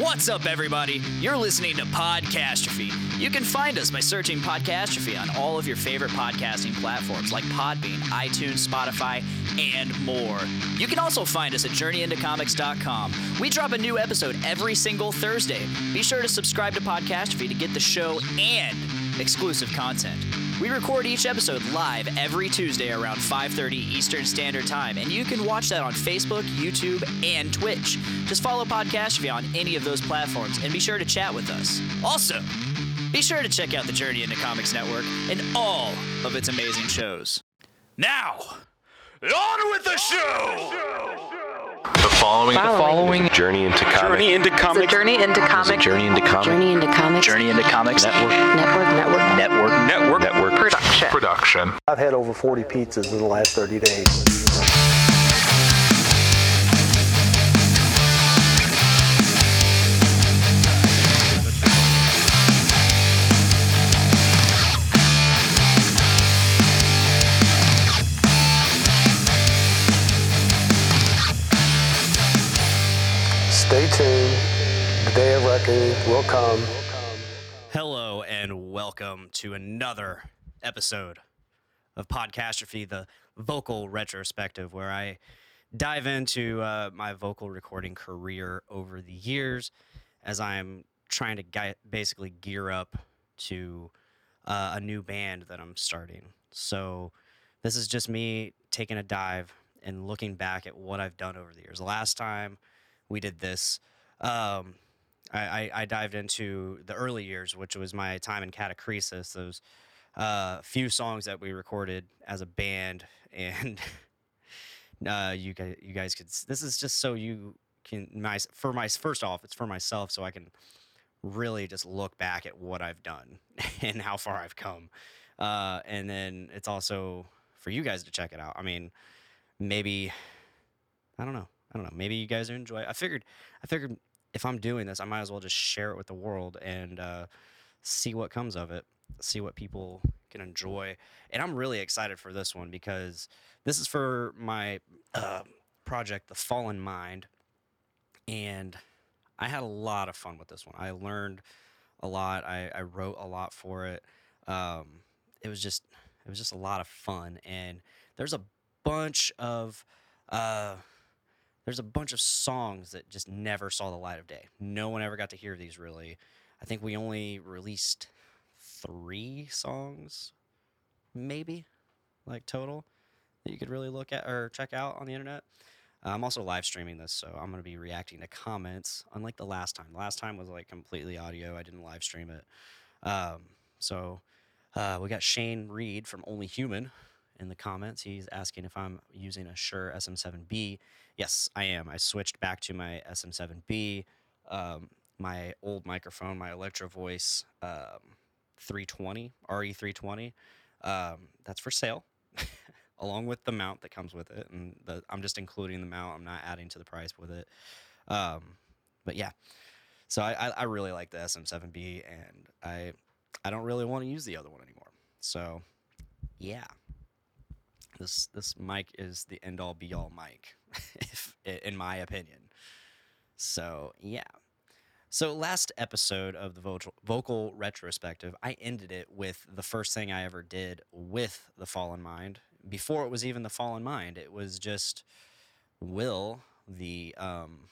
What's up, everybody? You're listening to Podcastrophe. You can find us by searching Podcastrophe on all of your favorite podcasting platforms like Podbean, iTunes, Spotify, and more. You can also find us at JourneyIntoComics.com. We drop a new episode every single Thursday. Be sure to subscribe to Podcastrophe to get the show and exclusive content. We record each episode live every Tuesday around 5:30 Eastern Standard Time, and you can watch that on Facebook, YouTube, and Twitch. Just follow Podcastrophe on any of those platforms and be sure to chat with us. Also, be sure to check out the Journey into Comics Network and all of its amazing shows. Now, on with the show! The following, The following journey into comics. Journey into It's a comics. journey into comics. journey into comics. Journey into comics. Journey into Comics Network. Network. Network. Network. Network. Network Production. production. I've had over 40 pizzas in the last 30 days. Stay tuned. The day of reckoning will come. Hello and welcome to another episode of Podcastrophe, the vocal retrospective, where I dive into uh, my vocal recording career over the years as I'm trying to gui- basically gear up to uh, a new band that I'm starting. So this is just me taking a dive and looking back at what I've done over the years. The last time we did this, um, I, I, dived into the early years, which was my time in Catacresis, those uh, few songs that we recorded as a band, and uh, you guys, you guys could. This is just so you can my for my first off, it's for myself, so I can really just look back at what I've done and how far I've come, uh, and then it's also for you guys to check it out. I mean, maybe I don't know. I don't know. Maybe you guys enjoy. I figured. I figured if I'm doing this, I might as well just share it with the world and uh, see what comes of it. See what people can enjoy. And I'm really excited for this one because this is for my uh, project, The Fallen Mind, and I had a lot of fun with this one. I learned a lot. I, I wrote a lot for it. Um, it was just it was just a lot of fun, and there's a bunch of uh, there's a bunch of songs that just never saw the light of day. No one ever got to hear these really. I think we only released three songs, maybe, like total, that you could really look at or check out on the internet. Uh, I'm also live streaming this, so I'm going to be reacting to comments, unlike the last time. The last time was like completely audio, I didn't live stream it. Um, so uh, we got Shane Reed from Only Human in the comments. He's asking if I'm using a Shure SM7B. Yes, I am. I switched back to my SM7B. Um, my old microphone, my Electro Voice um, 320, RE320. Um, that's for sale, along with the mount that comes with it. And the, I'm just including the mount. I'm not adding to the price with it. Um, but yeah, so I, I, I really like the SM7B, and I I don't really want to use the other one anymore. So yeah, this this mic is the end all be all mic, if in my opinion. So yeah. So last episode of the vocal, vocal retrospective, I ended it with the first thing I ever did with the Fallen Mind. Before it was even the Fallen Mind, it was just Will, the um,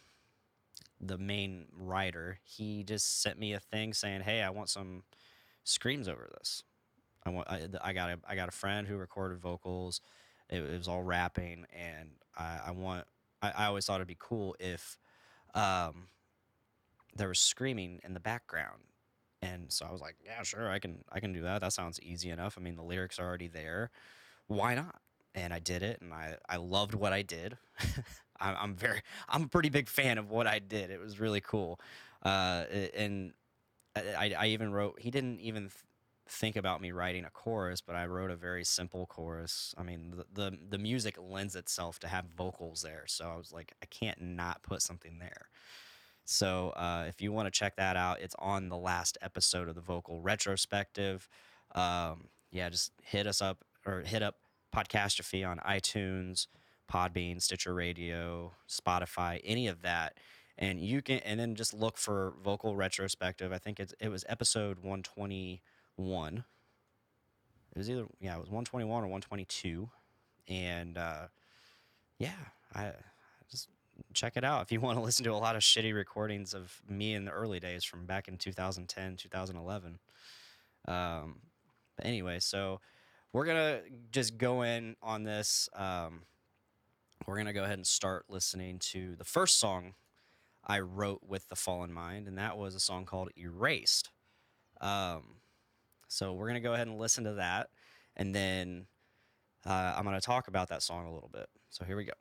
the main writer. He just sent me a thing saying, "Hey, I want some screams over this. I want. I, I got a. I got a friend who recorded vocals. It, it was all rapping, and I, I want. I, I always thought it'd be cool if." Um, there was screaming in the background. And so i was like yeah sure i can i can do that. That sounds easy enough. I mean the lyrics are already there. Why not? And i did it and i i loved what i did. I, i'm very i'm a pretty big fan of what i did. It was really cool. Uh and I, I even wrote he didn't even th- think about me writing a chorus but i wrote a very simple chorus. I mean the, the the music lends itself to have vocals there. So i was like i can't not put something there so uh, if you want to check that out, it's on the last episode of the vocal retrospective. Um, yeah, just hit us up or hit up Podcastrophe on iTunes, Podbean, Stitcher Radio, Spotify, any of that, and you can and then just look for vocal retrospective. I think it's it was episode 121. It was either yeah, it was 121 or 122, and uh, yeah, I just check it out if you want to listen to a lot of shitty recordings of me in the early days from back in 2010, 2011. Um, but anyway, so we're gonna just go in on this. Um, we're gonna go ahead and start listening to the first song I wrote with the Fallen Mind, and that was a song called Erased. Um, so we're gonna go ahead and listen to that, and then uh, I'm gonna talk about that song a little bit. So here we go.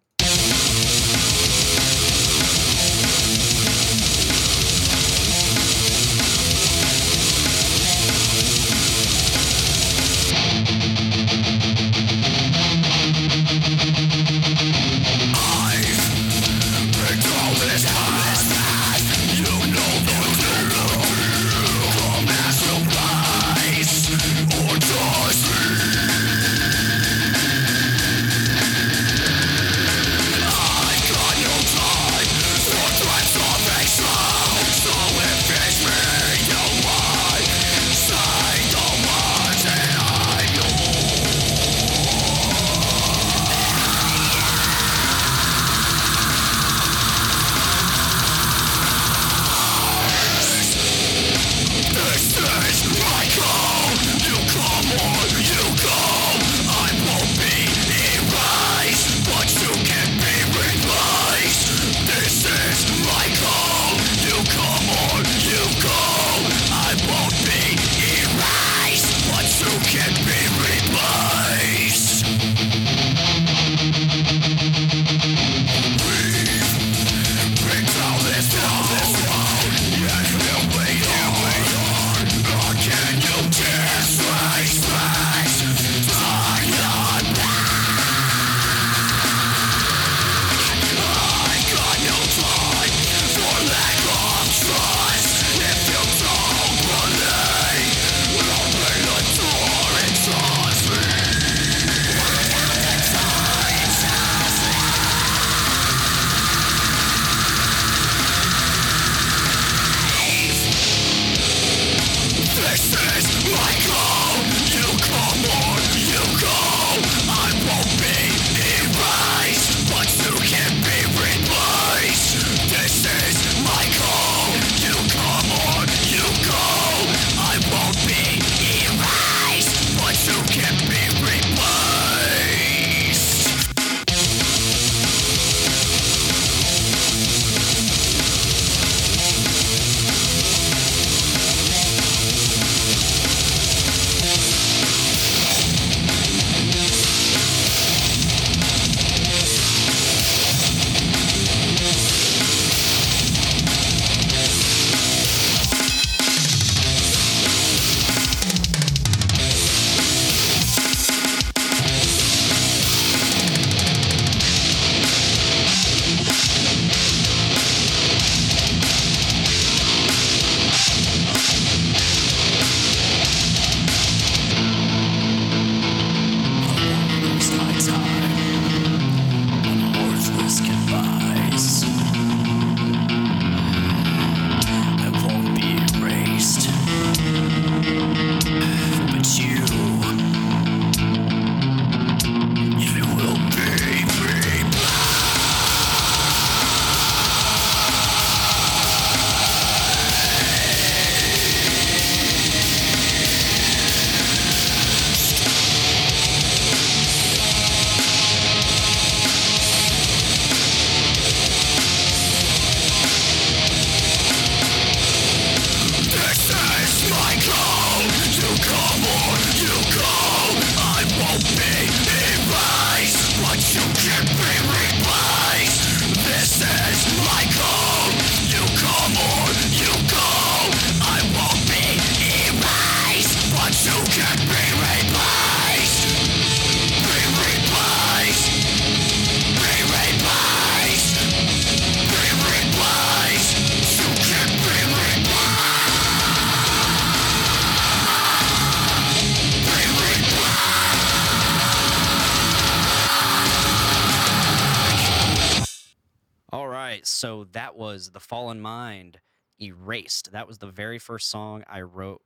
Was The Fallen Mind Erased. That was the very first song I wrote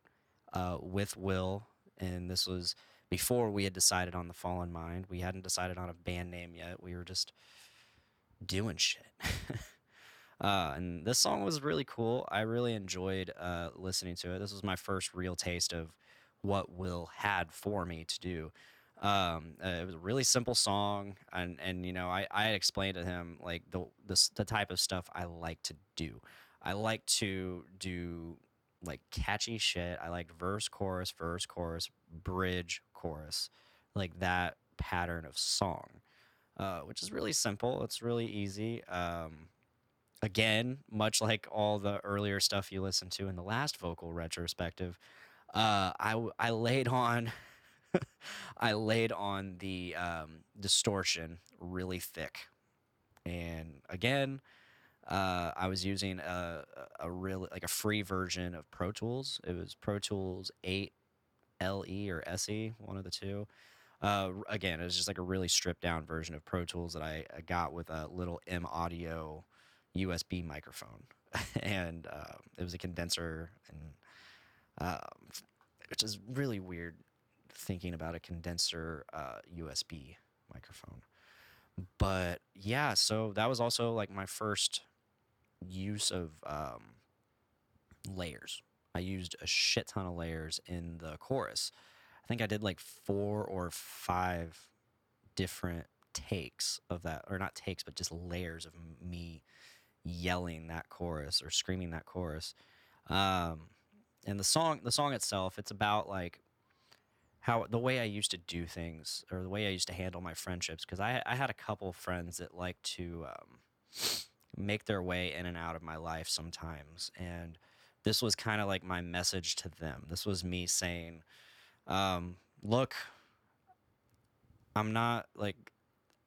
uh, with Will, and this was before we had decided on The Fallen Mind. We hadn't decided on a band name yet. We were just doing shit. uh, and this song was really cool. I really enjoyed uh, listening to it. This was my first real taste of what Will had for me to do. Um, uh, it was a really simple song, and and you know I I had explained to him like the the the type of stuff I like to do. I like to do like catchy shit. I like verse chorus verse chorus bridge chorus like that pattern of song, uh, which is really simple. It's really easy. Um, again, much like all the earlier stuff you listened to in the last vocal retrospective, uh, I I laid on I laid on the um, distortion really thick, and again, uh, I was using a a really like a free version of Pro Tools. It was Pro Tools eight LE or SE, one of the two. Uh, again, it was just like a really stripped down version of Pro Tools that I, I got with a little M Audio USB microphone, and uh, it was a condenser, and um, which is really weird thinking about a condenser uh, USB microphone. But yeah, so that was also like my first use of um, layers. I used a shit ton of layers in the chorus. I think I did like four or five different takes of that, or not takes, but just layers of me yelling that chorus or screaming that chorus. Um, and the song, the song itself, it's about like how the way I used to do things or the way I used to handle my friendships. Because I I had a couple friends that like to um, make their way in and out of my life sometimes, and this was kind of like my message to them. This was me saying, um, "Look, I'm not like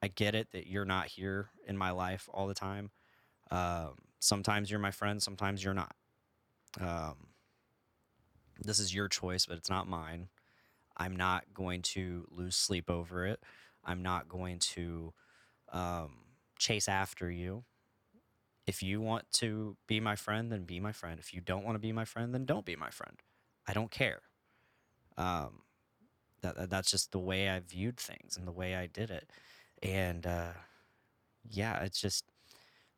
I get it that you're not here in my life all the time. Um, sometimes you're my friend, sometimes you're not. Um, this is your choice, but it's not mine. I'm not going to lose sleep over it. I'm not going to um, chase after you. If you want to be my friend, then be my friend. If you don't want to be my friend, then don't be my friend. I don't care. Um, that, that- that's just the way I viewed things and the way I did it. And uh, yeah, it's just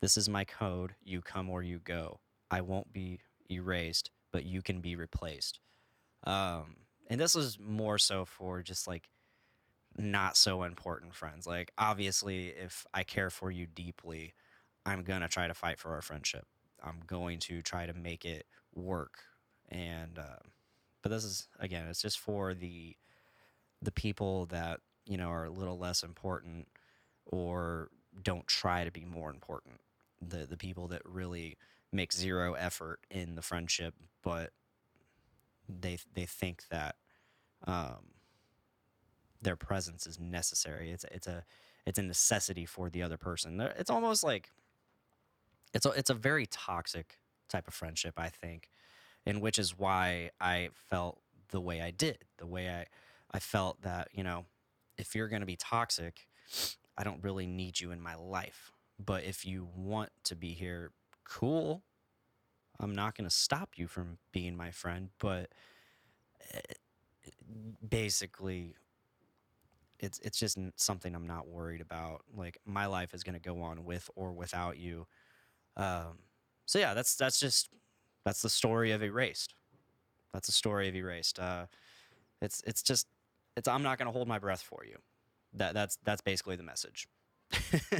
this is my code. You come or you go. I won't be erased, but you can be replaced. Um, and this was more so for just like not so important friends. Like, obviously, if I care for you deeply, I'm gonna try to fight for our friendship. I'm going to try to make it work. And, uh, but this is again, it's just for the the people that you know are a little less important or don't try to be more important. The the people that really make zero effort in the friendship, but they they think that um, their presence is necessary. It's it's a it's a necessity for the other person. It's almost like it's a, it's a very toxic type of friendship, I think, and which is why I felt the way I did. The way I I felt that you know, if you're going to be toxic, I don't really need you in my life. But if you want to be here, cool. I'm not going to stop you from being my friend, but eh, basically it's it's just something I'm not worried about. Like my life is going to go on with or without you. Um, so yeah, that's that's just that's the story of Erased. That's the story of Erased. Uh, it's it's just it's I'm not going to hold my breath for you. That that's that's basically the message.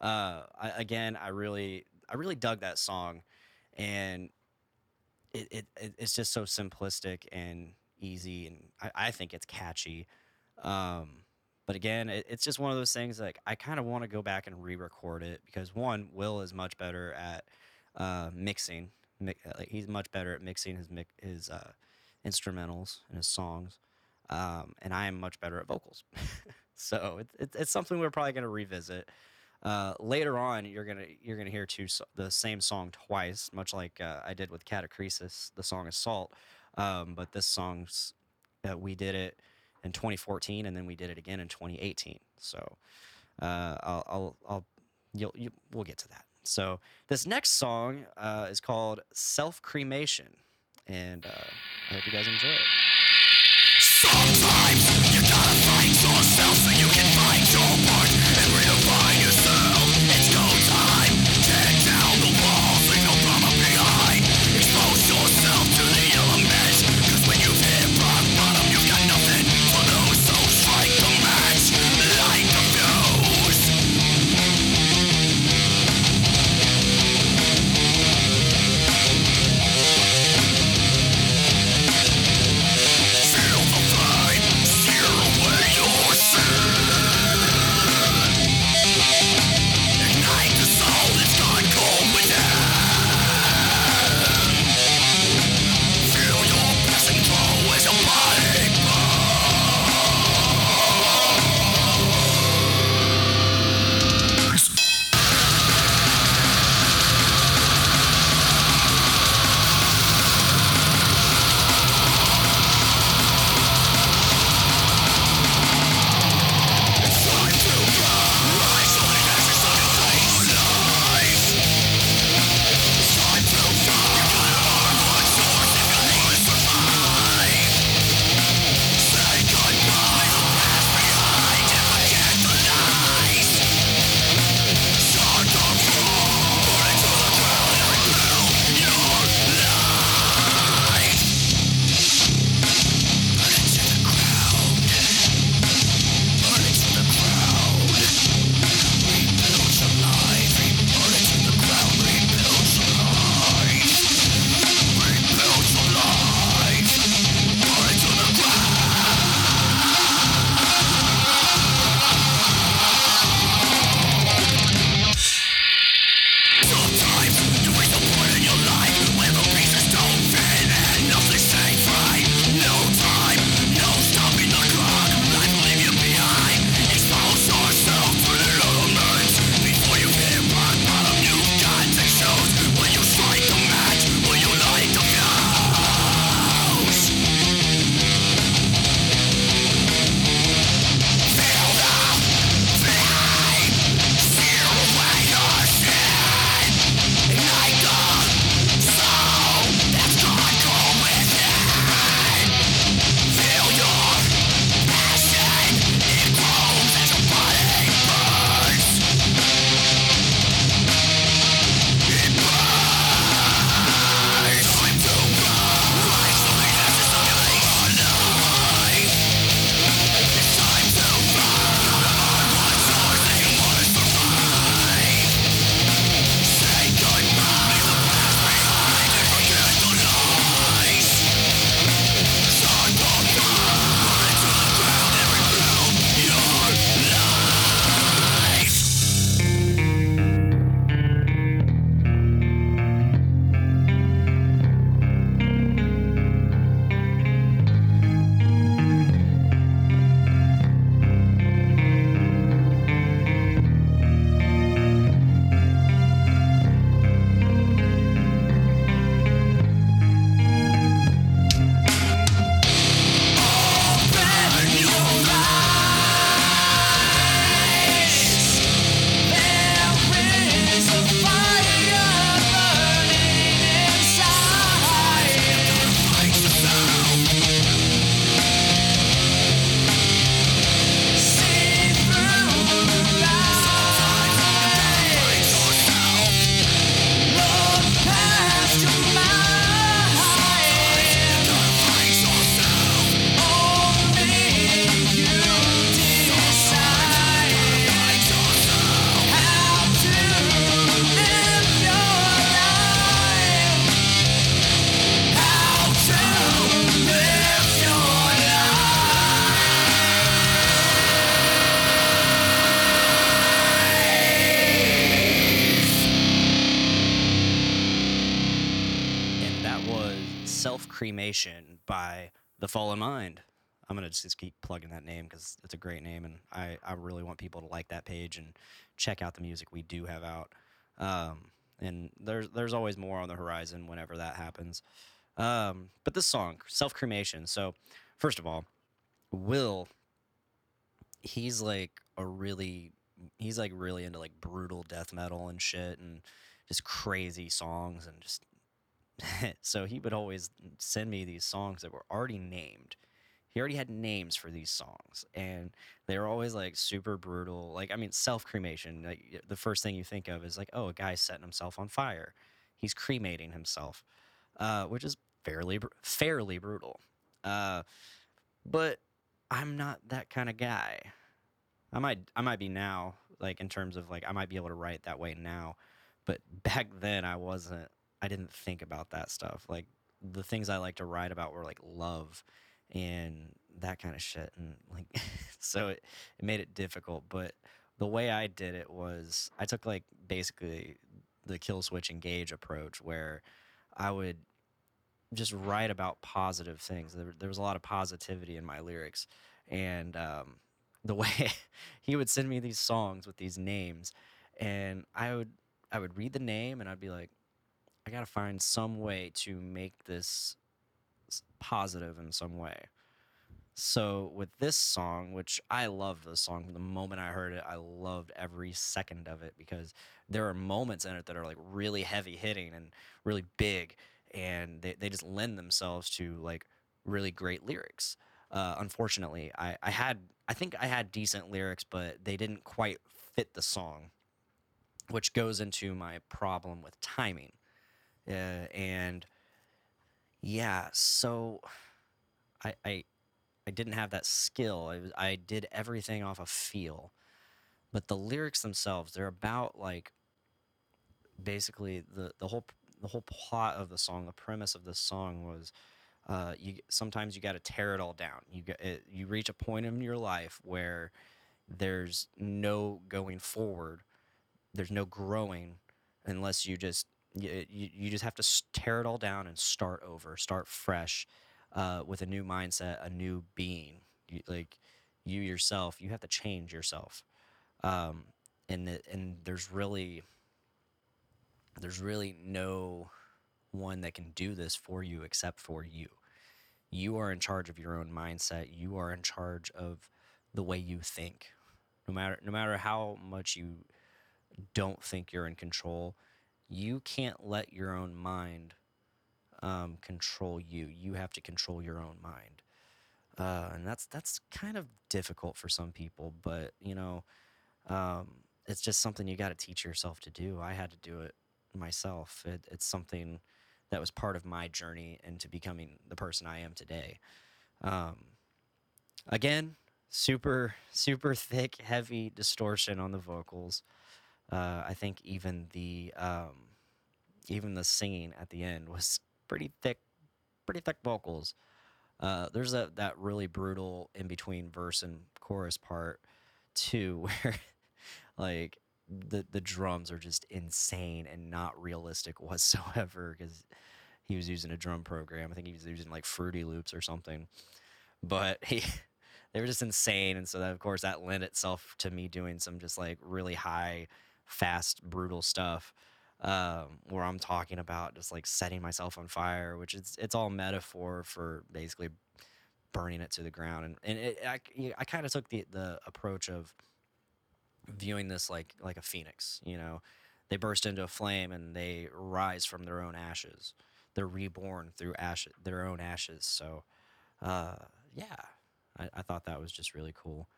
uh, I, again, I really I really dug that song, and it, it, it it's just so simplistic and easy, and I, I think it's catchy. Um, but again, it, it's just one of those things like I kind of want to go back and re-record it because one, Will is much better at uh, mixing. Mi- like he's much better at mixing his his uh, instrumentals and his songs, um, and I am much better at vocals. so it, it, it's something we're probably going to revisit. Uh, later on, you're gonna you're gonna hear two the same song twice, much like uh, I did with Catacresis, the song Assault. Um, but this song's uh, we did it in 2014, and then we did it again in 2018. So uh, I'll, I'll I'll you'll you, we'll get to that. So this next song uh, is called "Self Cremation," and I hope you guys enjoy it. and By The Fallen Mind. I'm gonna just keep plugging that name because it's a great name, and I, I really want people to like that page and check out the music we do have out. Um, and there's there's always more on the horizon whenever that happens. Um, but this song, Self Cremation. So, first of all, Will, he's like a really he's like really into like brutal death metal and shit and just crazy songs and just so he would always send me these songs that were already named. He already had names for these songs, and they were always like super brutal. Like I mean, self cremation. Like the first thing you think of is like, oh, a guy's setting himself on fire. He's cremating himself, uh, which is fairly fairly brutal. Uh, but I'm not that kind of guy. I might I might be now, like in terms of like I might be able to write that way now, but back then I wasn't. I didn't think about that stuff. Like the things I like to write about were like love and that kind of shit, and like so it, it made it difficult. But the way I did it was I took like basically the Killswitch Engage approach where I would just write about positive things. There, there was a lot of positivity in my lyrics, and um, the way he would send me these songs with these names, and I would I would read the name and I'd be like, I gotta find some way to make this positive in some way. So with this song, which I love this song from the moment I heard it, I loved every second of it because there are moments in it that are like really heavy hitting and really big, and they, they just lend themselves to like really great lyrics. Uh, unfortunately, I, I had I think I had decent lyrics, but they didn't quite fit the song, which goes into my problem with timing. Uh, and yeah, so I, I I didn't have that skill. I, I did everything off of feel, but the lyrics themselves they're about like basically the the whole the whole plot of the song, the premise of the song was uh, you sometimes you got to tear it all down. You get it, you reach a point in your life where there's no going forward. There's no growing unless you just you, you, you just have to tear it all down and start over, start fresh uh, with a new mindset, a new being. You, like you yourself, you have to change yourself. Um, and the, and there's really there's really no one that can do this for you except for you. You are in charge of your own mindset. You are in charge of the way you think. No matter no matter how much you don't think you're in control, you can't let your own mind um, control you. You have to control your own mind, uh, and that's that's kind of difficult for some people. But you know, um, it's just something you got to teach yourself to do. I had to do it myself. It, it's something that was part of my journey into becoming the person I am today. Um, again, super super thick, heavy distortion on the vocals. Uh, I think even the um, even the singing at the end was pretty thick, pretty thick vocals. Uh, there's a that really brutal in between verse and chorus part too, where like the the drums are just insane and not realistic whatsoever because he was using a drum program. I think he was using like Fruity Loops or something, but he they were just insane, and so that of course that lent itself to me doing some just like really high, fast, brutal stuff. Um, where I'm talking about just like setting myself on fire, which is it's all metaphor for basically burning it to the ground, and and it, I I kind of took the the approach of viewing this like like a phoenix you know they burst into a flame and they rise from their own ashes they're reborn through ash their own ashes so uh yeah I, I thought that was just really cool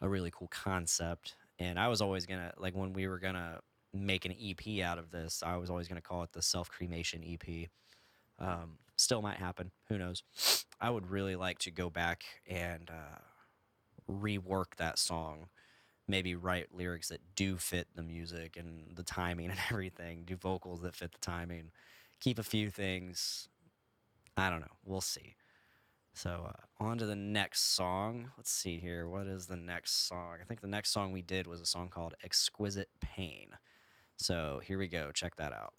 a really cool concept and i was always gonna like when we were gonna make an ep out of this i was always gonna call it the self cremation ep um still might happen who knows i would really like to go back and uh rework that song maybe write lyrics that do fit the music and the timing and everything, do vocals that fit the timing, keep a few things. I don't know. We'll see. So, uh, on to the next song. Let's see here. What is the next song? I think the next song we did was a song called Exquisite Pain. So, here we go. Check that out.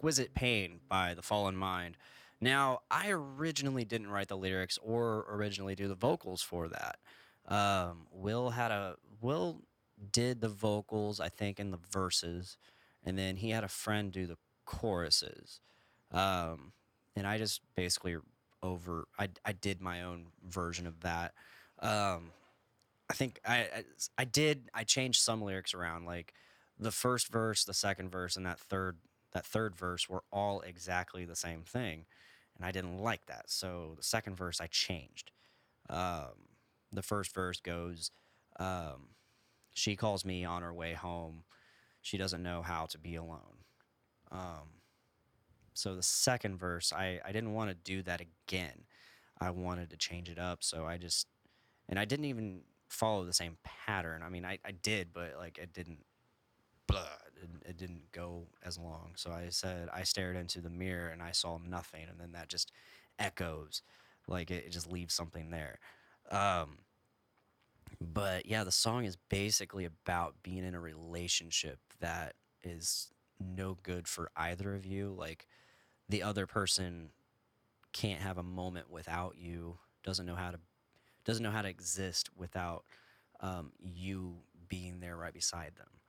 Exquisite Pain by The Fallen Mind. Now, I originally didn't write the lyrics or originally do the vocals for that. Um, Will had a Will did the vocals, I think, in the verses, and then he had a friend do the choruses. Um, and I just basically over I, I did my own version of that. Um, I think I, I I did I changed some lyrics around like the first verse, the second verse, and that third that third verse were all exactly the same thing, and I didn't like that. So the second verse I changed. Um, the first verse goes, um, "She calls me on her way home. She doesn't know how to be alone." Um, so the second verse, I I didn't want to do that again. I wanted to change it up, so I just and I didn't even follow the same pattern. I mean, I, I did, but like it didn't blah, it, didn't- it didn't go as long. So I said I stared into the mirror and I saw nothing, and then that just echoes, like it, it just leaves something there. Um, but yeah, the song is basically about being in a relationship that is no good for either of you. Like the other person can't have a moment without you, doesn't know how to doesn't know how to exist without um, you being there right beside them.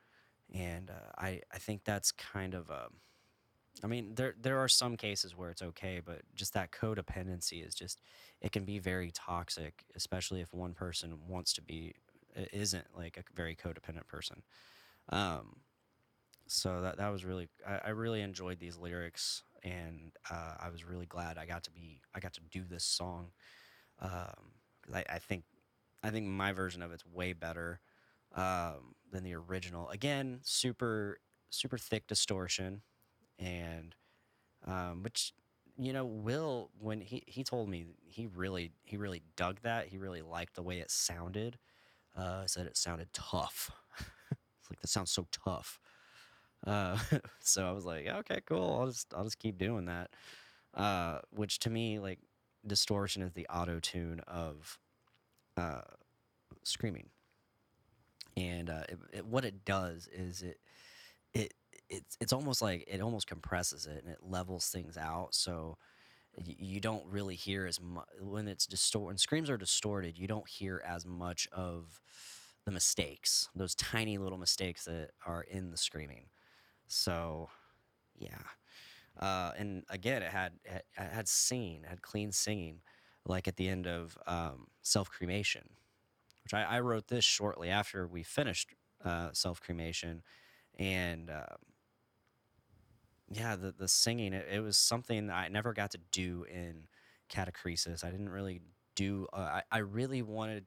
And uh, I, I think that's kind of a, I mean, there there are some cases where it's okay, but just that codependency is just, it can be very toxic, especially if one person wants to be, isn't like a very codependent person. Um, so that that was really, I, I really enjoyed these lyrics, and uh, I was really glad I got to be, I got to do this song. Um, I, I think I think my version of it's way better um, than the original. Again, super super thick distortion, and um, which you know Will when he he told me he really he really dug that. He really liked the way it sounded. Uh, said it sounded tough. it's like that sounds so tough. Uh, so I was like, okay, cool. I'll just I'll just keep doing that. Uh, which to me, like distortion is the auto tune of uh, screaming, and uh, it, it, what it does is it it it's it's almost like it almost compresses it and it levels things out so you don't really hear as much when it's distort when screams are distorted you don't hear as much of the mistakes those tiny little mistakes that are in the screaming. So yeah. Uh, and again, it had it had singing, it had clean singing, like at the end of um, self cremation, which I, I wrote this shortly after we finished uh, self cremation, and um yeah, the the singing it, it was something I never got to do in catacresis. I didn't really do. Uh, I I really wanted.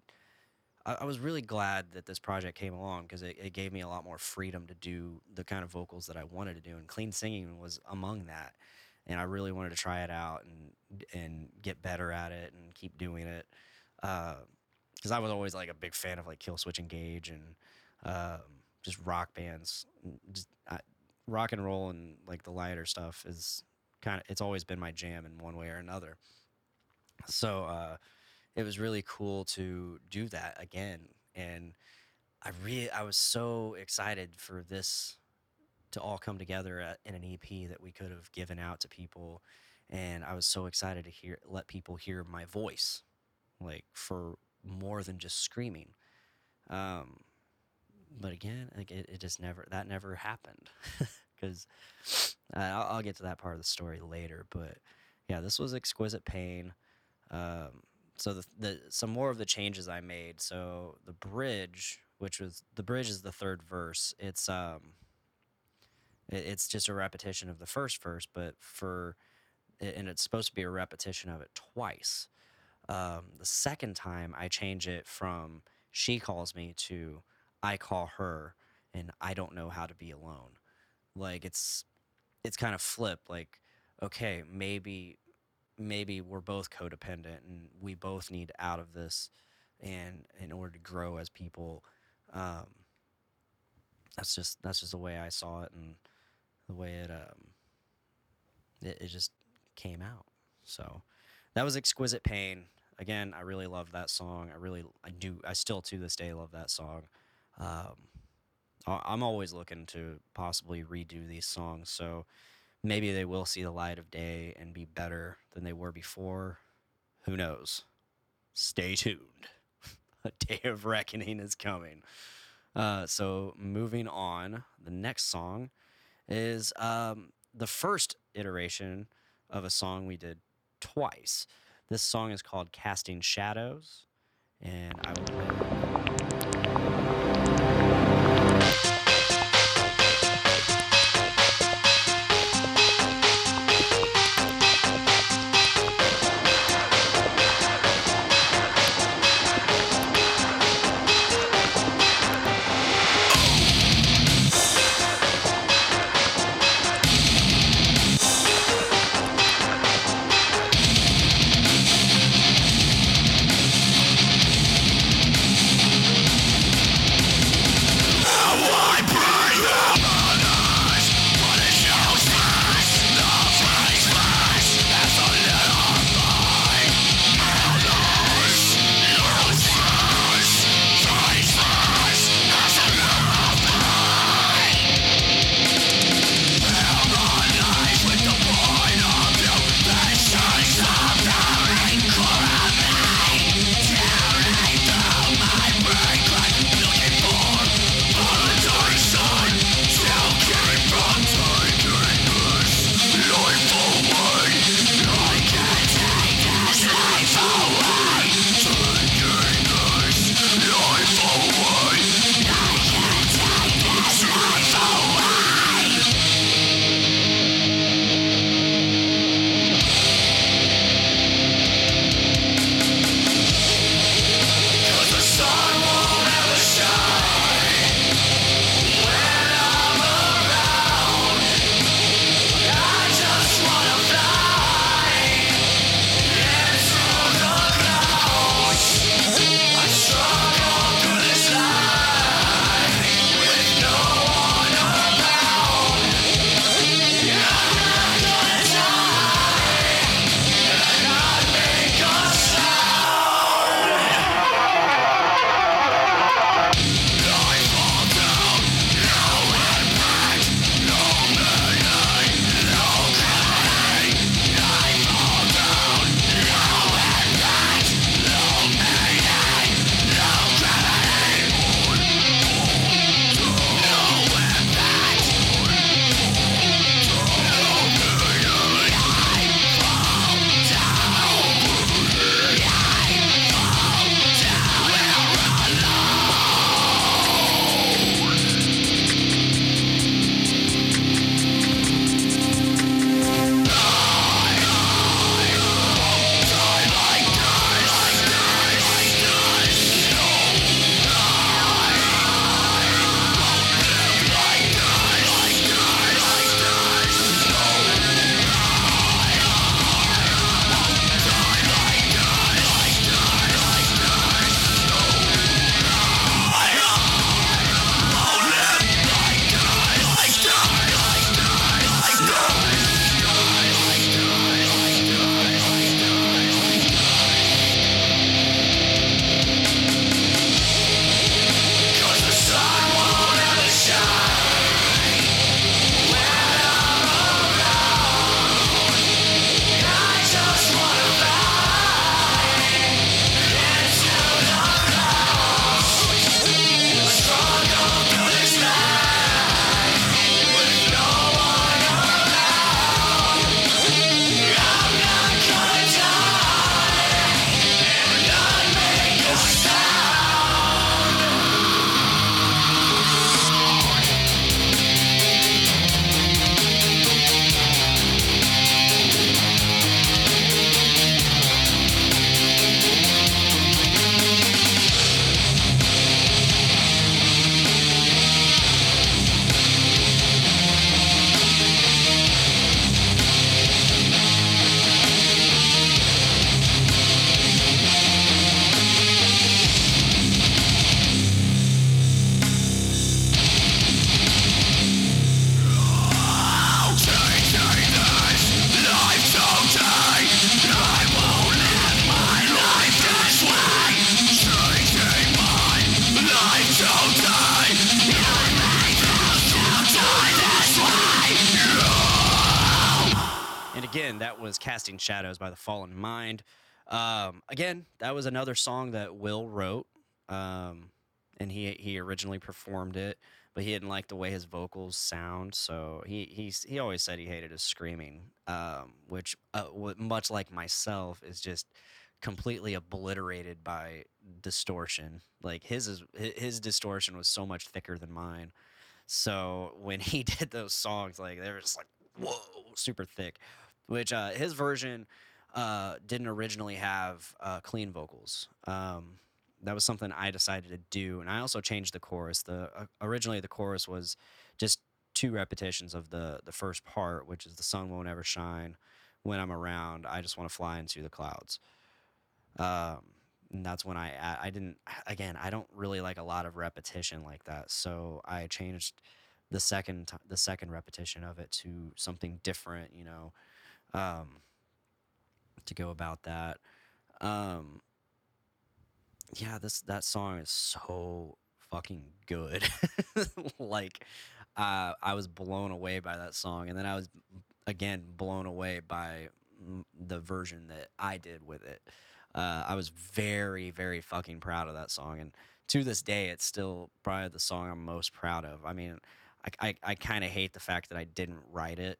I, I was really glad that this project came along because it, it gave me a lot more freedom to do the kind of vocals that I wanted to do, and clean singing was among that. And I really wanted to try it out and and get better at it and keep doing it. Because I was always like a big fan of like Killswitch Engage and um, just rock bands. Just I, rock and roll and like the lighter stuff is kind of it's always been my jam in one way or another. So uh, it was really cool to do that again, and I really I was so excited for this to all come together at, in an EP that we could have given out to people, and I was so excited to hear let people hear my voice, like for more than just screaming. Um, but again, like it, it just never that never happened because uh, I'll, I'll get to that part of the story later. But yeah, this was exquisite pain. Um, so the, the some more of the changes I made. So the bridge, which was the bridge, is the third verse. It's um, it, it's just a repetition of the first verse, but for and it's supposed to be a repetition of it twice. Um, the second time, I change it from "she calls me" to "I call her," and I don't know how to be alone. Like it's it's kind of flip. Like okay, maybe maybe we're both codependent and we both need out of this and in order to grow as people um, that's just that's just the way i saw it and the way it um it, it just came out so that was exquisite pain again i really love that song i really i do i still to this day love that song um I'm always looking to possibly redo these songs, so maybe they will see the light of day and be better than they were before. Who knows? Stay tuned. A day of reckoning is coming. Uh, so moving on, the next song is um, the first iteration of a song we did twice. This song is called Casting Shadows, and I will play Casting Shadows by the Fallen Mind. Um, again, that was another song that Will wrote, um, and he he originally performed it, but he didn't like the way his vocals sound, so he he's, he always said he hated his screaming, um, which uh, much like myself is just completely obliterated by distortion. Like his is his distortion was so much thicker than mine. So when he did those songs, like they were just like whoa, super thick. Which uh, his version uh, didn't originally have uh, clean vocals. Um, that was something I decided to do, and I also changed the chorus. The uh, originally the chorus was just two repetitions of the the first part, which is the sun won't ever shine when I'm around. I just want to fly into the clouds. Um, and that's when I I didn't again I don't really like a lot of repetition like that, so I changed the second the second repetition of it to something different, you know, um, to go about that. Um, yeah, this that song is so fucking good. like, uh, I was blown away by that song, and then I was again blown away by the version that I did with it. Uh, I was very, very fucking proud of that song, and to this day, it's still probably the song I'm most proud of. I mean, I, I, I kind of hate the fact that I didn't write it,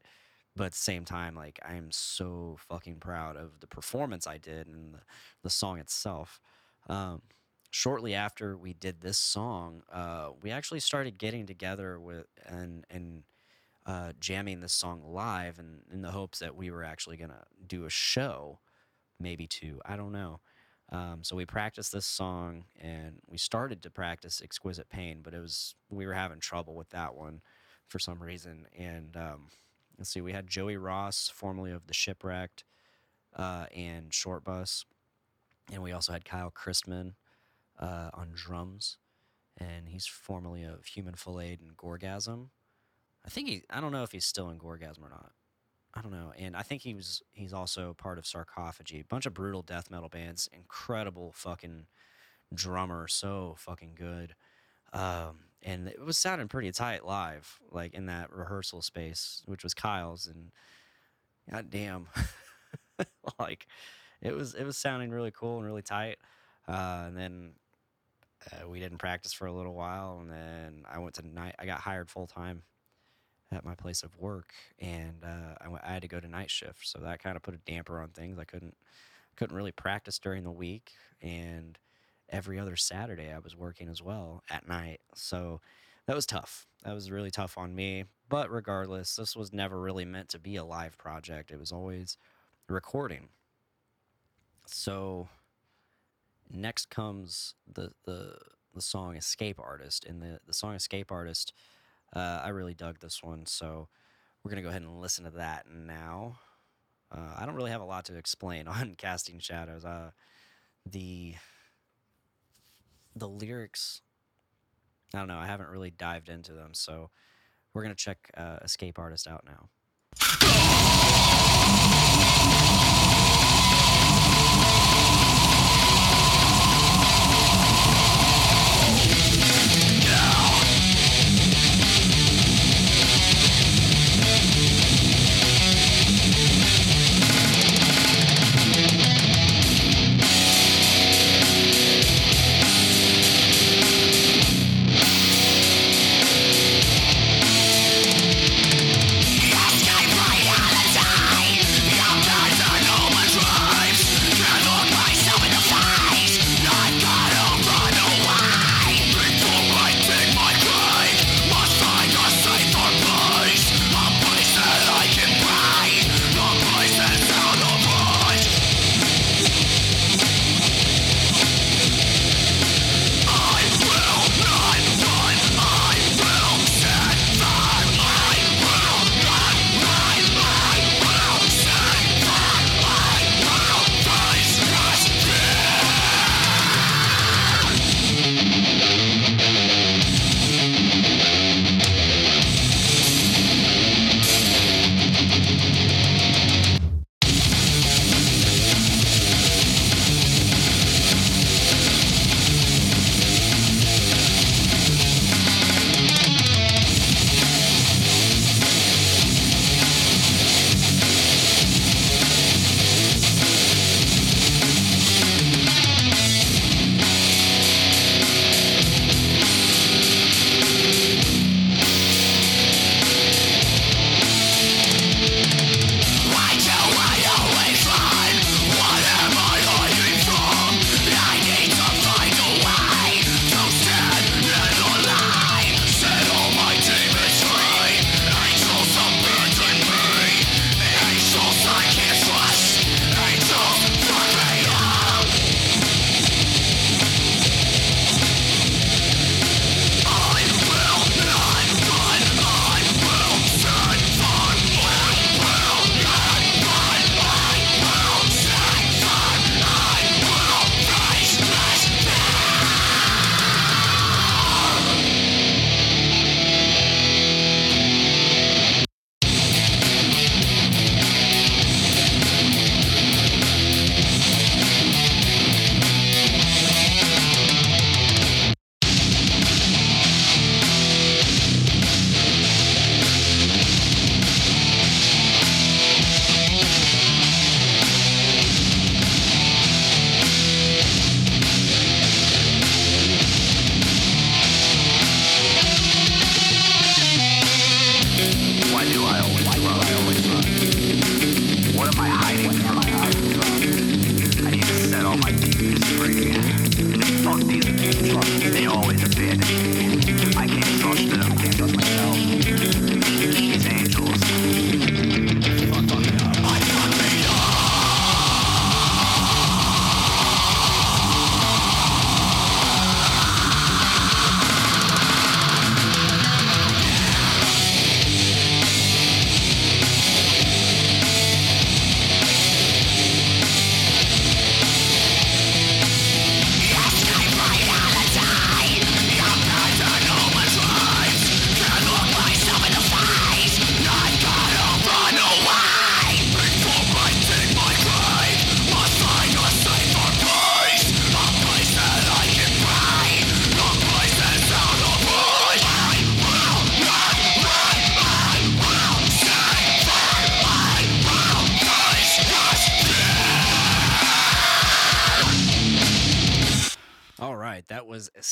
but at the same time, like I am so fucking proud of the performance I did and the, the song itself. Um, shortly after we did this song, uh, we actually started getting together with and and uh, jamming this song live, and in the hopes that we were actually gonna do a show, maybe two. I don't know. Um, so we practiced this song, and we started to practice "Exquisite Pain," but it was we were having trouble with that one for some reason. And um, let's see, we had Joey Ross, formerly of the Shipwrecked, uh, and Short Bus, and we also had Kyle Christman uh, on drums, and he's formerly of Human Filleted and Gorgasm. I think he. I don't know if he's still in Gorgasm or not. I don't know. And I think he was. He's also part of Sarcophagy. A bunch of brutal death metal bands. Incredible fucking drummer. So fucking good. Um, and it was sounding pretty tight live, like in that rehearsal space, which was Kyle's. And god damn, like it was. It was sounding really cool and really tight. Uh, and then uh, we didn't practice for a little while, and then I went to night. I got hired full time at my place of work, and uh, I, went, I had to go to night shift, so that kind of put a damper on things. I couldn't couldn't really practice during the week, and every other Saturday I was working as well at night. So that was tough. That was really tough on me. But regardless, this was never really meant to be a live project. It was always recording. So next comes the the the song Escape Artist. And the, the song Escape Artist, uh, I really dug this one. So we're going to go ahead and listen to that now. Uh, I don't really have a lot to explain on Casting Shadows. Uh, the the lyrics, I don't know. I haven't really dived into them. So we're to check uh, Escape Artist out now.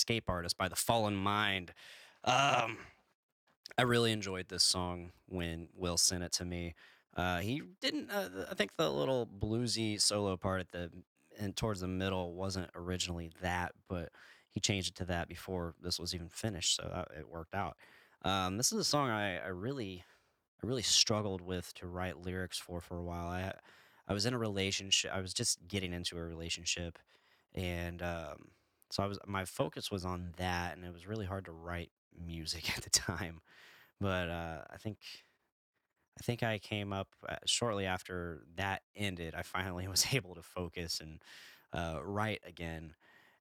Escape Artist by the Fallen Mind. Um, I really enjoyed this song when Will sent it to me. Uh, he didn't. Uh, I think the little bluesy solo part at the and towards the middle wasn't originally that, but he changed it to that before this was even finished, so that, it worked out. Um, this is a song I, I really, I really struggled with to write lyrics for for a while. I, I was in a relationship. I was just getting into a relationship, and um, so I was. My focus was on that, and it was really hard to write music at the time. But uh, I think, I think I came up uh, shortly after that ended. I finally was able to focus and uh, write again,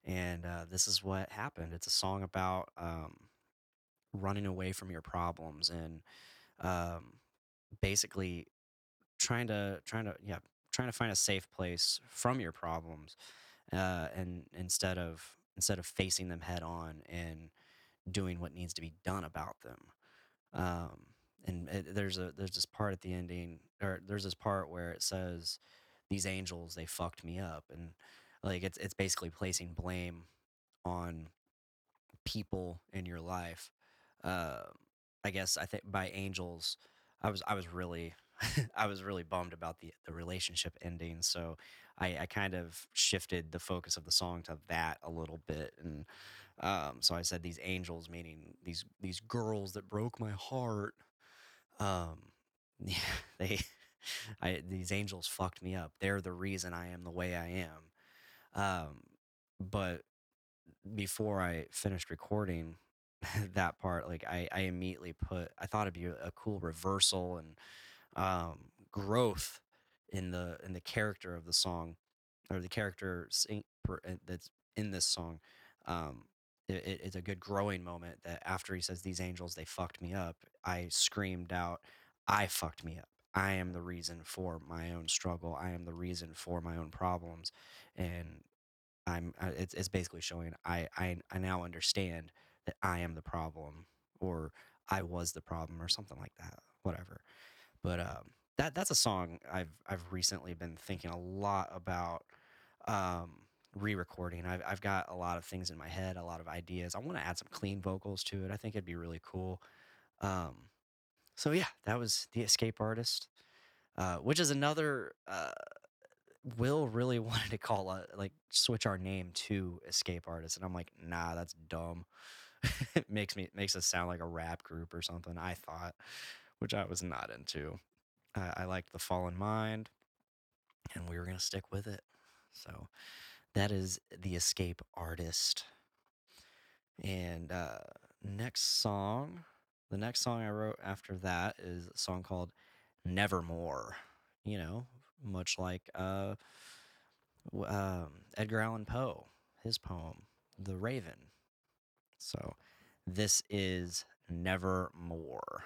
and uh, this is what happened. It's a song about um, running away from your problems and um, basically trying to trying to yeah trying to find a safe place from your problems uh, and instead of instead of facing them head on and doing what needs to be done about them. Um, and it, there's a there's this part at the ending or there's this part where it says these angels they fucked me up and like it's it's basically placing blame on people in your life. Uh, i guess i think by angels i was i was really i was really bummed about the the relationship ending so i i kind of shifted the focus of the song to that a little bit and um, so I said these angels, meaning these these girls that broke my heart. Um, yeah, they, I these angels fucked me up. They're the reason I am the way I am. Um, but before I finished recording that part, like I, I immediately put, I thought it'd be a, cool reversal and um, growth in the in the character of the song or the character sing, per, that's in this song. Um, it, it- it's a good growing moment that after he says these angels they fucked me up i screamed out i fucked me up i am the reason for my own struggle i am the reason for my own problems and i'm it's, it's basically showing I, I i now understand that i am the problem or i was the problem or something like that whatever but um that that's a song i've i've recently been thinking a lot about um re-recording. I've I've got a lot of things in my head, a lot of ideas. I want to add some clean vocals to it. I think it'd be really cool. Um, so yeah, that was the Escape Artist, uh, which is another. Uh, Will really wanted to call a, like switch our name to Escape Artist, and I'm like, nah, that's dumb. it makes me makes us sound like a rap group or something. I thought, which I was not into. I, I liked the Fallen Mind, and we were gonna stick with it. So that is the escape artist. And uh next song the next song i wrote after that is a song called nevermore you know much like uh um, edgar allan poe his poem the raven. So this is nevermore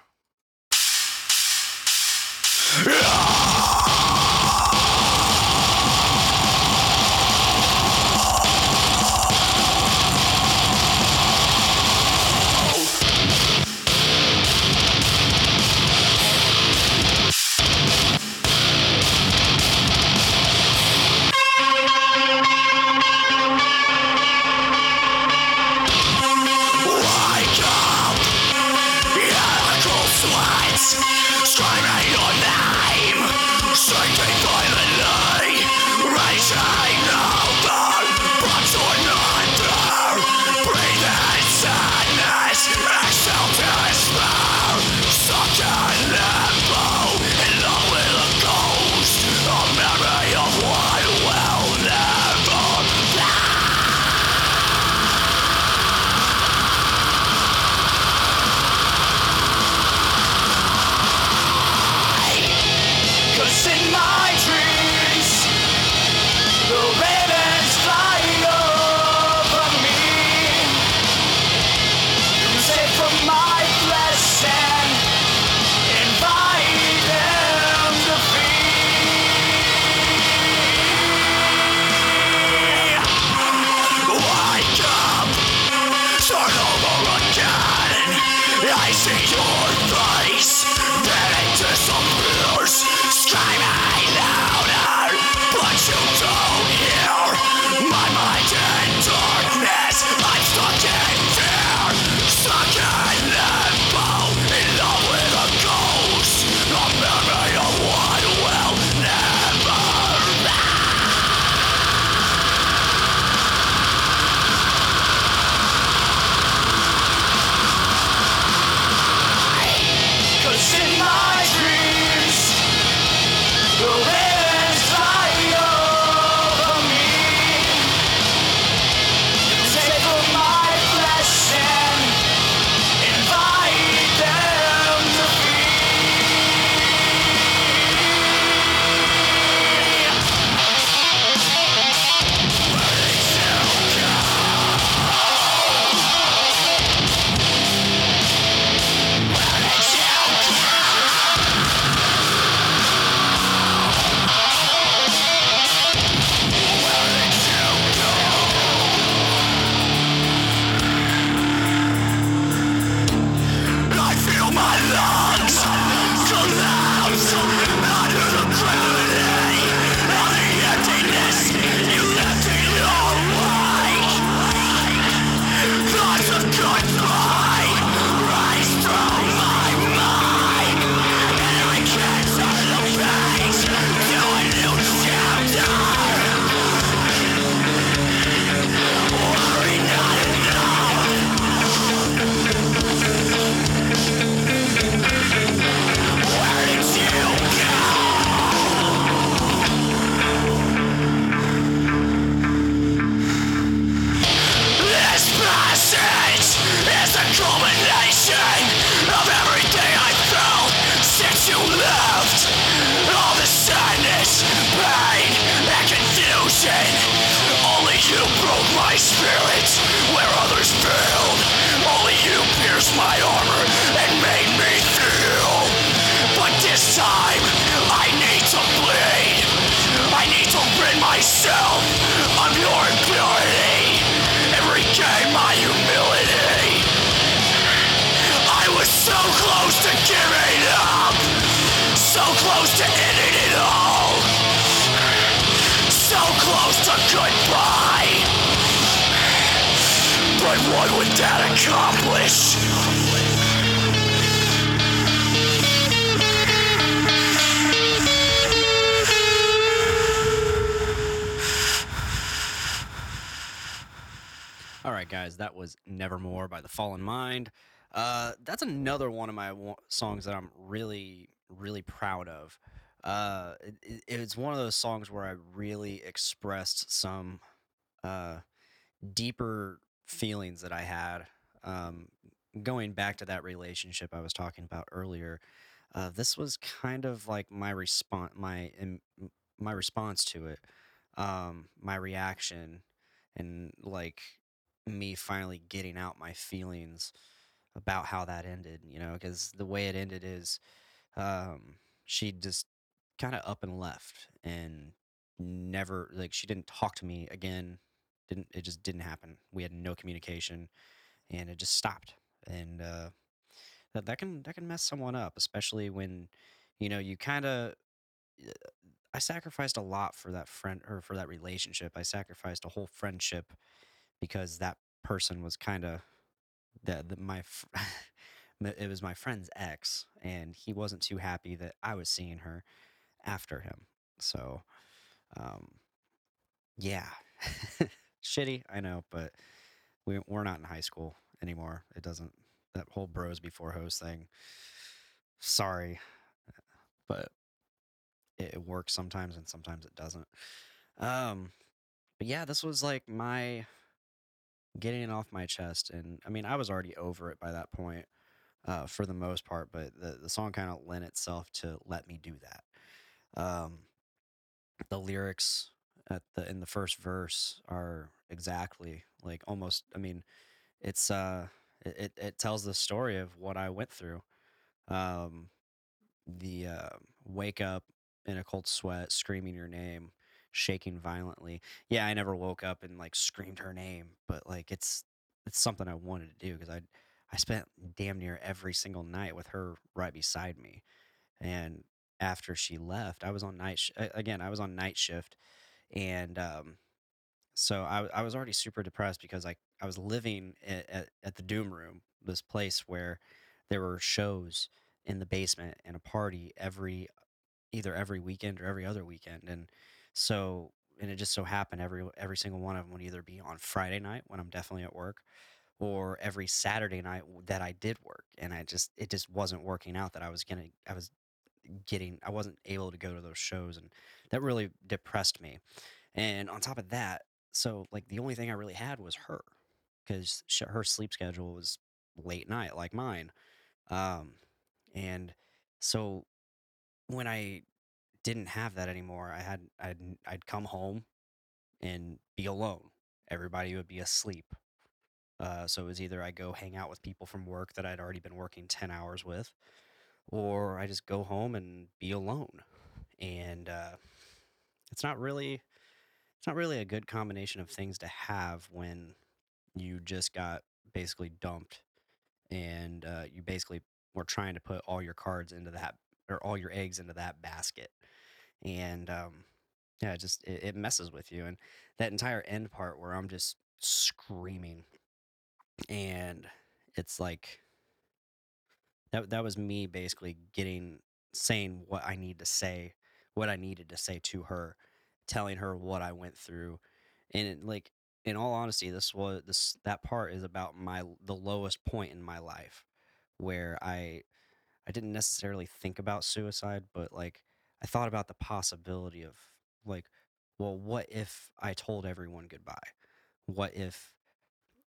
What would that accomplish? All right, guys, that was Nevermore by The Fallen Mind. Uh, that's another one of my songs that I'm really, really proud of. Uh, it- it's one of those songs where I really expressed some uh, deeper feelings that I had um, going back to that relationship I was talking about earlier. Uh, this was kind of like my response, my m- my response to it, um, my reaction, and like me finally getting out my feelings about how that ended, you know, because the way it ended is um, she just kind of up and left and never, like, she didn't talk to me again. Didn't, it just didn't happen. We had no communication and it just stopped. And uh, that, that can, that can mess someone up, especially when, you know, you kind of, I sacrificed a lot for that friend or for that relationship. I sacrificed a whole friendship because that person was kind of that my it was my friend's ex and he wasn't too happy that I was seeing her after him. So um yeah. Shitty, I know, but we we're not in high school anymore. It doesn't that whole bros before hoes thing. Sorry, but it, it works sometimes and sometimes it doesn't. Um but yeah, this was like my getting it off my chest and i mean i was already over it by that point uh, for the most part but the, the song kind of lent itself to let me do that um, the lyrics at the in the first verse are exactly like almost i mean it's uh it, it, tells the story of what i went through um the uh, wake up in a cold sweat screaming your name shaking violently yeah, I never woke up and like screamed her name, but like it's it's something I wanted to do because I I spent damn near every single night with her right beside me, and after she left, I was on night sh- again. I was on night shift, and um, so I, I was already super depressed because I I was living at, at, at the Doom Room, this place where there were shows in the basement and a party every either every weekend or every other weekend and so and it just so happened every every single one of them would either be on Friday night when I'm definitely at work or every Saturday night that I did work and I just it just wasn't working out that I was going to I was getting I wasn't able to go to those shows and that really depressed me. And on top of that, so like the only thing I really had was her cuz her sleep schedule was late night like mine. Um and so when I didn't have that anymore. I had I'd I'd come home and be alone. Everybody would be asleep. Uh, so it was either I go hang out with people from work that I'd already been working ten hours with, or I just go home and be alone. And uh, it's not really it's not really a good combination of things to have when you just got basically dumped and uh, you basically were trying to put all your cards into that or all your eggs into that basket and um, yeah, it just it, it messes with you. And that entire end part where I'm just screaming, and it's like that that was me basically getting saying what I need to say, what I needed to say to her, telling her what I went through, and it, like in all honesty, this was this that part is about my the lowest point in my life where I I didn't necessarily think about suicide, but like I thought about the possibility of like, well, what if I told everyone goodbye? What if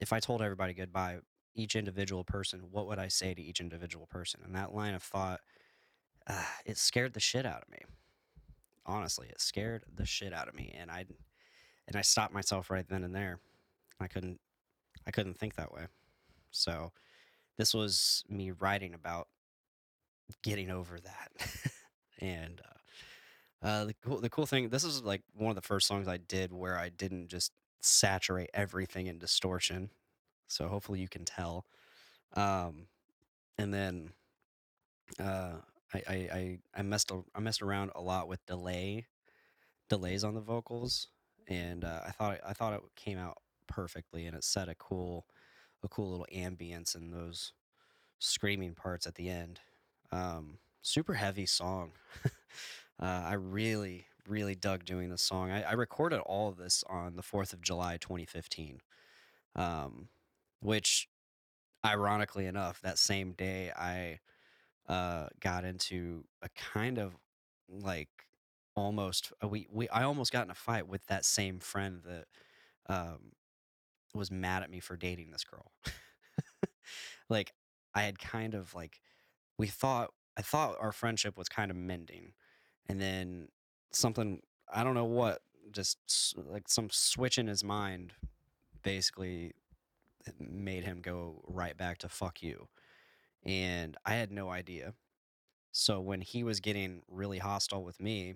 if I told everybody goodbye, each individual person, what would I say to each individual person? And that line of thought, uh, it scared the shit out of me. Honestly, it scared the shit out of me, and I and I stopped myself right then and there. I couldn't I couldn't think that way. So this was me writing about getting over that. and uh, uh, the cool the cool thing, this is like one of the first songs I did where I didn't just saturate everything in distortion. So hopefully you can tell. Um, and then uh, I, I I messed I messed around a lot with delay delays on the vocals, and uh, I thought I thought it came out perfectly, and it set a cool a cool little ambience in those screaming parts at the end. Um, super heavy song. uh, I really, really dug doing this song. I, I recorded all of this on the 4th of July, 2015, um, which, ironically enough, that same day I uh, got into a kind of like almost uh, we, we I almost got in a fight with that same friend that um, was mad at me for dating this girl. like I had kind of like we thought I thought our friendship was kind of mending, and then something I don't know what just like some switch in his mind basically made him go right back to fuck you, and I had no idea. So when he was getting really hostile with me,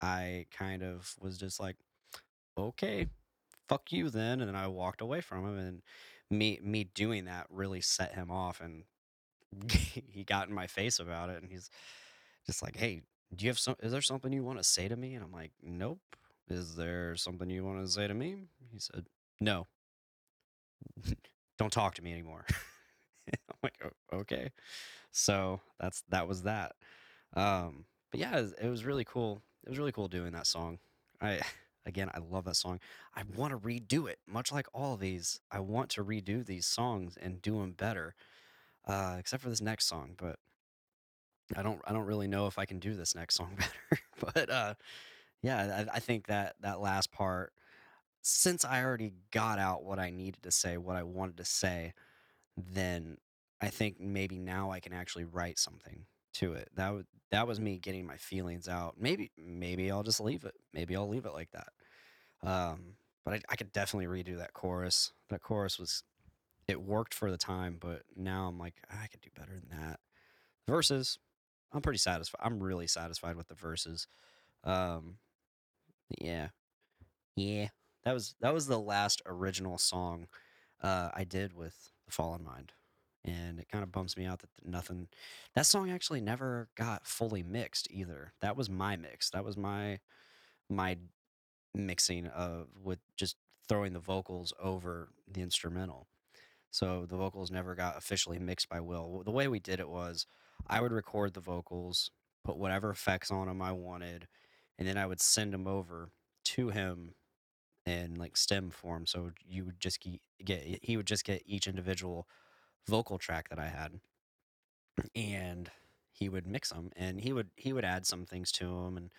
I kind of was just like, okay, fuck you then, and then I walked away from him, and me me doing that really set him off, and he got in my face about it, and he's just like, hey, do you have some? Is there something you want to say to me? And I'm like, nope. Is there something you want to say to me? He said, no. Don't talk to me anymore. Like, okay. So that's that was that. Um, but yeah, it was, it was really cool. It was really cool doing that song. I again, I love that song. I want to redo it, much like all of these. I want to redo these songs and do them better, uh, except for this next song. But I don't, I don't really know if I can do this next song better. but uh, yeah, I, I think that that last part, since I already got out what I needed to say, what I wanted to say, then I think maybe now I can actually write something to it. That would that was me getting my feelings out. Maybe maybe I'll just leave it. Maybe I'll leave it like that. Um, but I, I could definitely redo that chorus. That chorus was it worked for the time, but now I'm like I could do better than that. Verses, I'm pretty satisfied. I'm really satisfied with the verses. Um, yeah, yeah. That was that was the last original song uh, I did with the Fallen Mind, and it kind of bumps me out that nothing. That song actually never got fully mixed either. That was my mix. That was my my mixing of with just throwing the vocals over the instrumental. So the vocals never got officially mixed by Will. The way we did it was I would record the vocals, put whatever effects on them I wanted, and then I would send them over to him in like stem form. So you would just ge- get he would just get each individual vocal track that I had, and he would mix them, and he would he would add some things to them and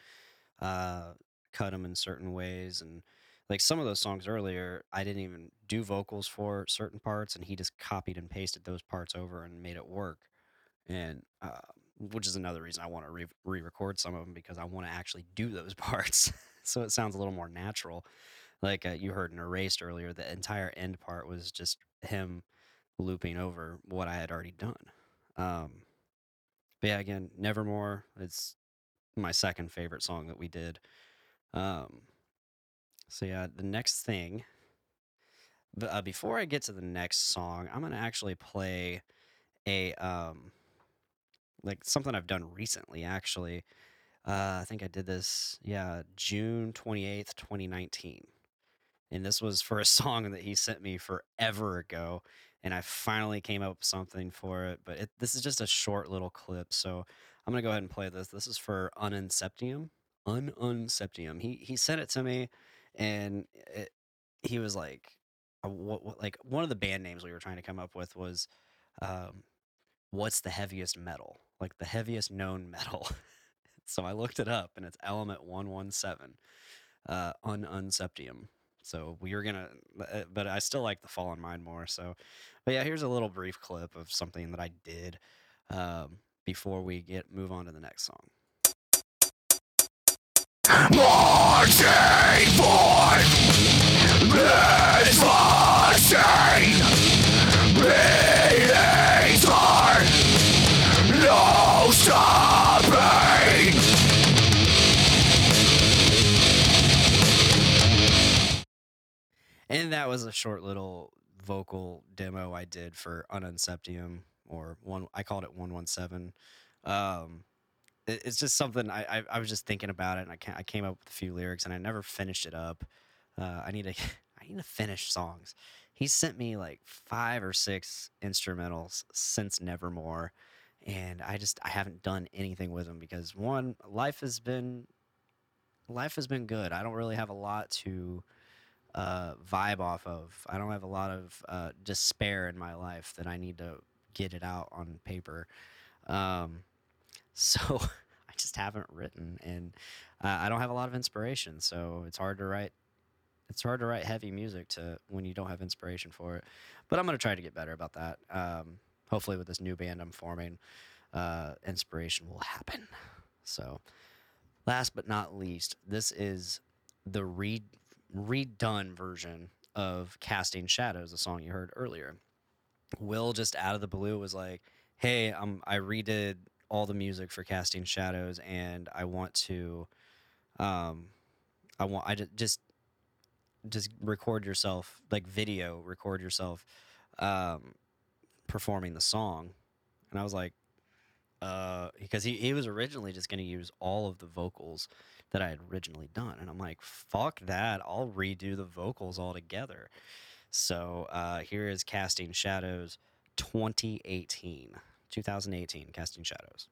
uh, cut them in certain ways, and like some of those songs earlier, I didn't even do vocals for certain parts, and he just copied and pasted those parts over and made it work, and uh, which is another reason I want to re- re-record some of them because I want to actually do those parts, so it sounds a little more natural. Like uh, you heard in erased earlier the entire end part was just him looping over what i had already done. Um but yeah again nevermore it's my second favorite song that we did. Um so yeah the next thing but uh, before i get to the next song i'm gonna actually play a um like something i've done recently actually. Uh i think i did this yeah june 28th 2019 and this was for a song that he sent me forever ago and i finally came up with something for it but it, this is just a short little clip so i'm to go ahead and play this. This is for Ununseptium. ununseptium he he sent it to me and it, he was like uh, what, what like one of the band names we were trying to come up with was um what's the heaviest metal? Like the heaviest known metal. So i looked it up and it's element 117 uh ununseptium so we were gonna, uh, but I still like the Fallen Mind more. So, but yeah, here's a little brief clip of something that I did um, before we get move on to the next song. Marching forth, vaccine, And that was a short little vocal demo I did for Ununseptium, or one. I called it one one seven. Um, it- it's just something I, I I was just thinking about it, and I ca- I came up with a few lyrics, and I never finished it up. Uh, I need to I need to finish songs, he sent me like five or six instrumentals since Nevermore, and I just I haven't done anything with them because one, life has been life has been good. I don't really have a lot to uh, vibe off of. I don't have a lot of uh, despair in my life that I need to get it out on paper. Um, so I just haven't written, and uh, I don't have a lot of inspiration. So it's hard to write. It's hard to write heavy music to when you don't have inspiration for it. But I'm gonna try to get better about that. Um, hopefully, with this new band I'm forming, uh, inspiration will happen. So, last but not least, this is the re- redone version of Casting Shadows, a song you heard earlier. Will just out of the blue was like, "Hey, um, I redid all the music for Casting Shadows, and I want to, um, I want I ju- just just record yourself like video, record yourself, um, performing the song." And I was like, uh, because he, he was originally just going to use all of the vocals that I had originally done. And I'm like, fuck that. I'll redo the vocals altogether. So uh, here is Casting Shadows 2018. 2018, Casting Shadows.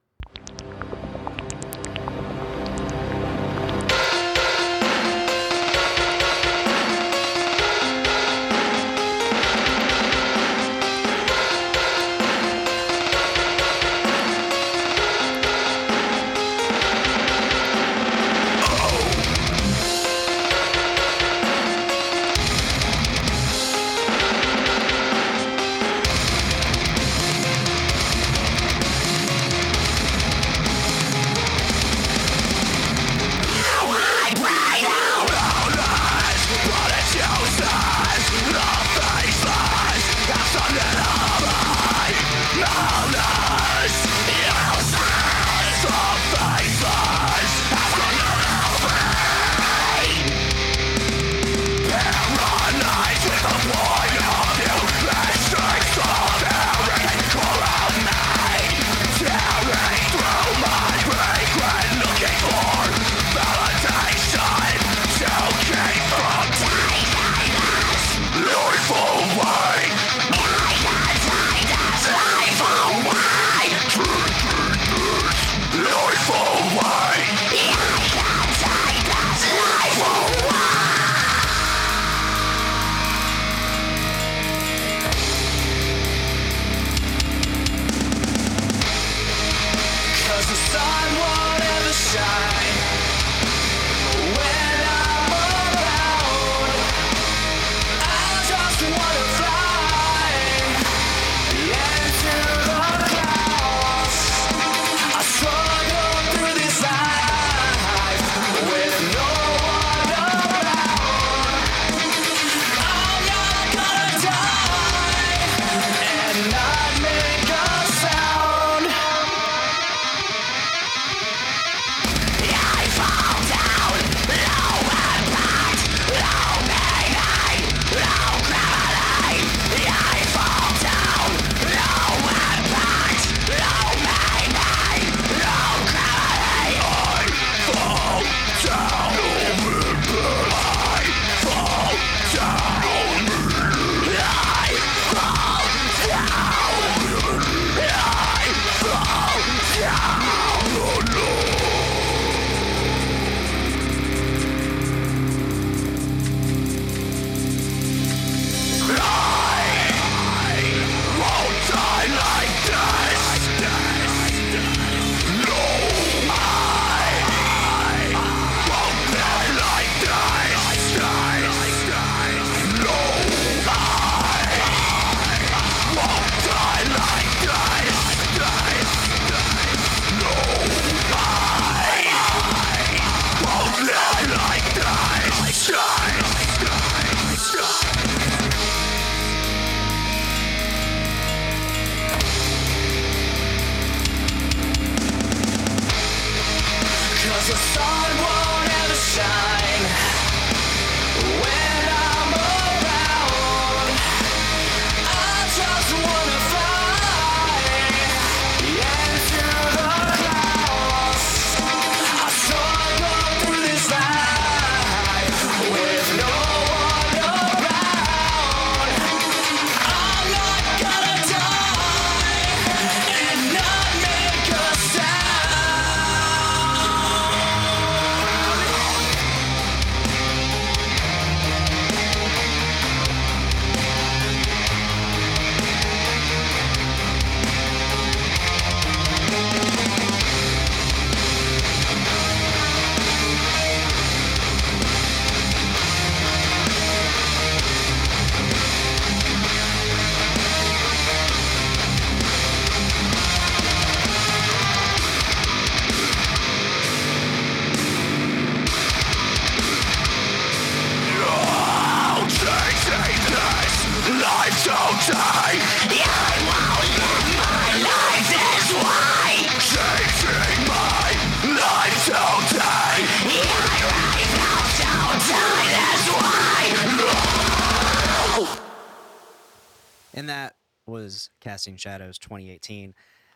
And that was Casting Shadows 2018.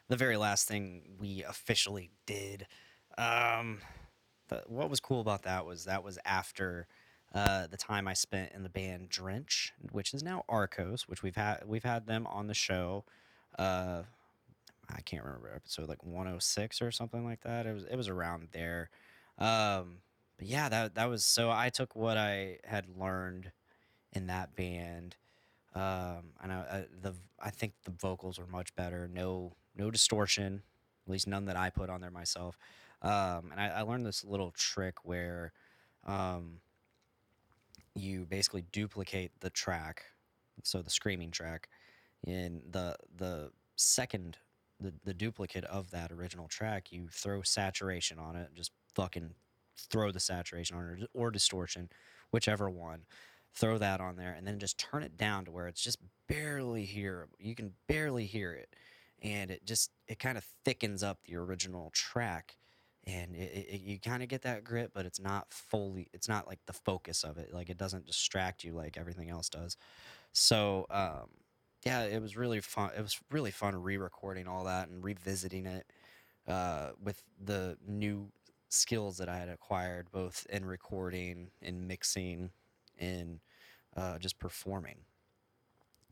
The very last thing we officially did. Um, the, what was cool about that was that was after uh, the time I spent in the band Drench, which is now Arcos, which we've had we've had them on the show. Uh, I can't remember episode like 106 or something like that. It was it was around there. Um, but yeah, that that was so I took what I had learned in that band. Um, and I, I, the I think the vocals were much better. No no distortion, at least none that I put on there myself. Um, and I, I learned this little trick where um, you basically duplicate the track, so the screaming track, in the the second the, the duplicate of that original track, you throw saturation on it, just fucking throw the saturation on it or distortion, whichever one. Throw that on there and then just turn it down to where it's just barely hearable. You can barely hear it. And it just, it kind of thickens up the original track. And it, it, you kind of get that grit, but it's not fully, it's not like the focus of it. Like it doesn't distract you like everything else does. So, um, yeah, it was really fun. It was really fun re-recording all that and revisiting it uh, with the new skills that I had acquired, both in recording, and mixing, in uh, just performing.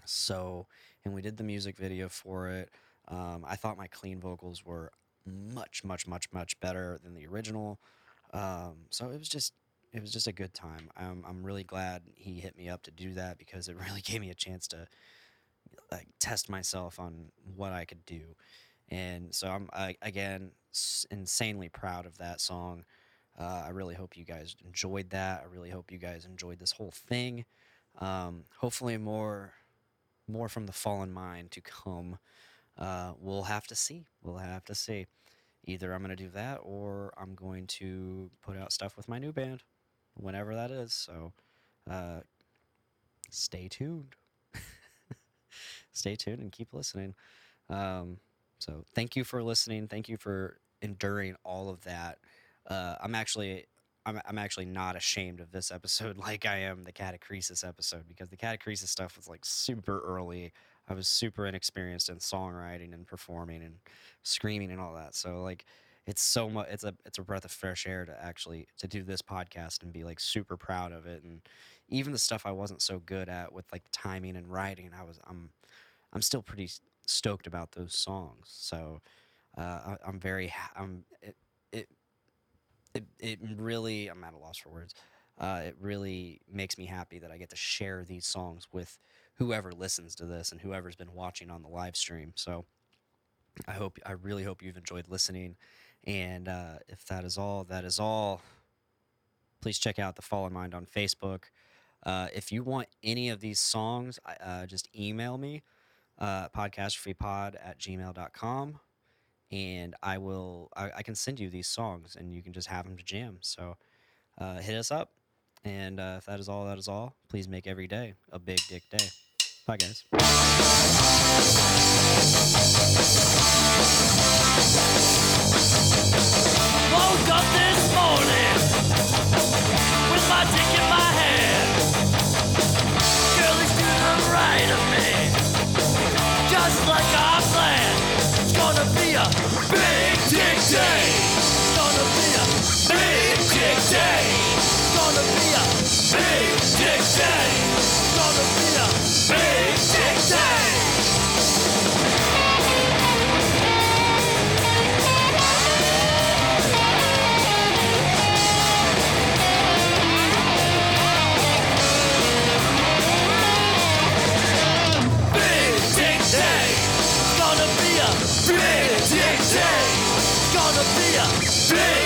So, and we did the music video for it. Um, I thought my clean vocals were much, much, much, much better than the original. Um, so it was just, it was just a good time. I'm, I'm really glad he hit me up to do that because it really gave me a chance to like test myself on what I could do. And so I'm I, again insanely proud of that song. Uh, I really hope you guys enjoyed that. I really hope you guys enjoyed this whole thing. Um, hopefully more more from the fallen mind to come. Uh, we'll have to see. We'll have to see. Either I'm going to do that or I'm going to put out stuff with my new band, whenever that is. So uh, stay tuned. stay tuned and keep listening. Um, so thank you for listening. Thank you for enduring all of that. Uh, I'm actually I'm, I'm actually not ashamed of this episode like I am the catacresis episode because the catacresis stuff was like super early. I was super inexperienced in songwriting and performing and screaming and all that. So like it's so much it's a it's a breath of fresh air to actually to do this podcast and be like super proud of it and even the stuff I wasn't so good at with like timing and writing I was I'm I'm still pretty stoked about those songs. So uh, I, I'm very I'm it, it it it really I'm at a loss for words. Uh, it really makes me happy that I get to share these songs with whoever listens to this and whoever's been watching on the live stream. So I hope I really hope you've enjoyed listening. And uh, if that is all, that is all. Please check out the Fallen Mind on Facebook. Uh, if you want any of these songs, uh, just email me uh, podcastfreepod at gmail.com and I will I, I can send you these songs and you can just have them to jam. So uh, hit us up. And uh, if that is all, that is all. Please make every day a big dick day. Bye, guys. Day. It's gonna be a big dick day. It's gonna be a big dick day. It's gonna be a big dick day. Gonna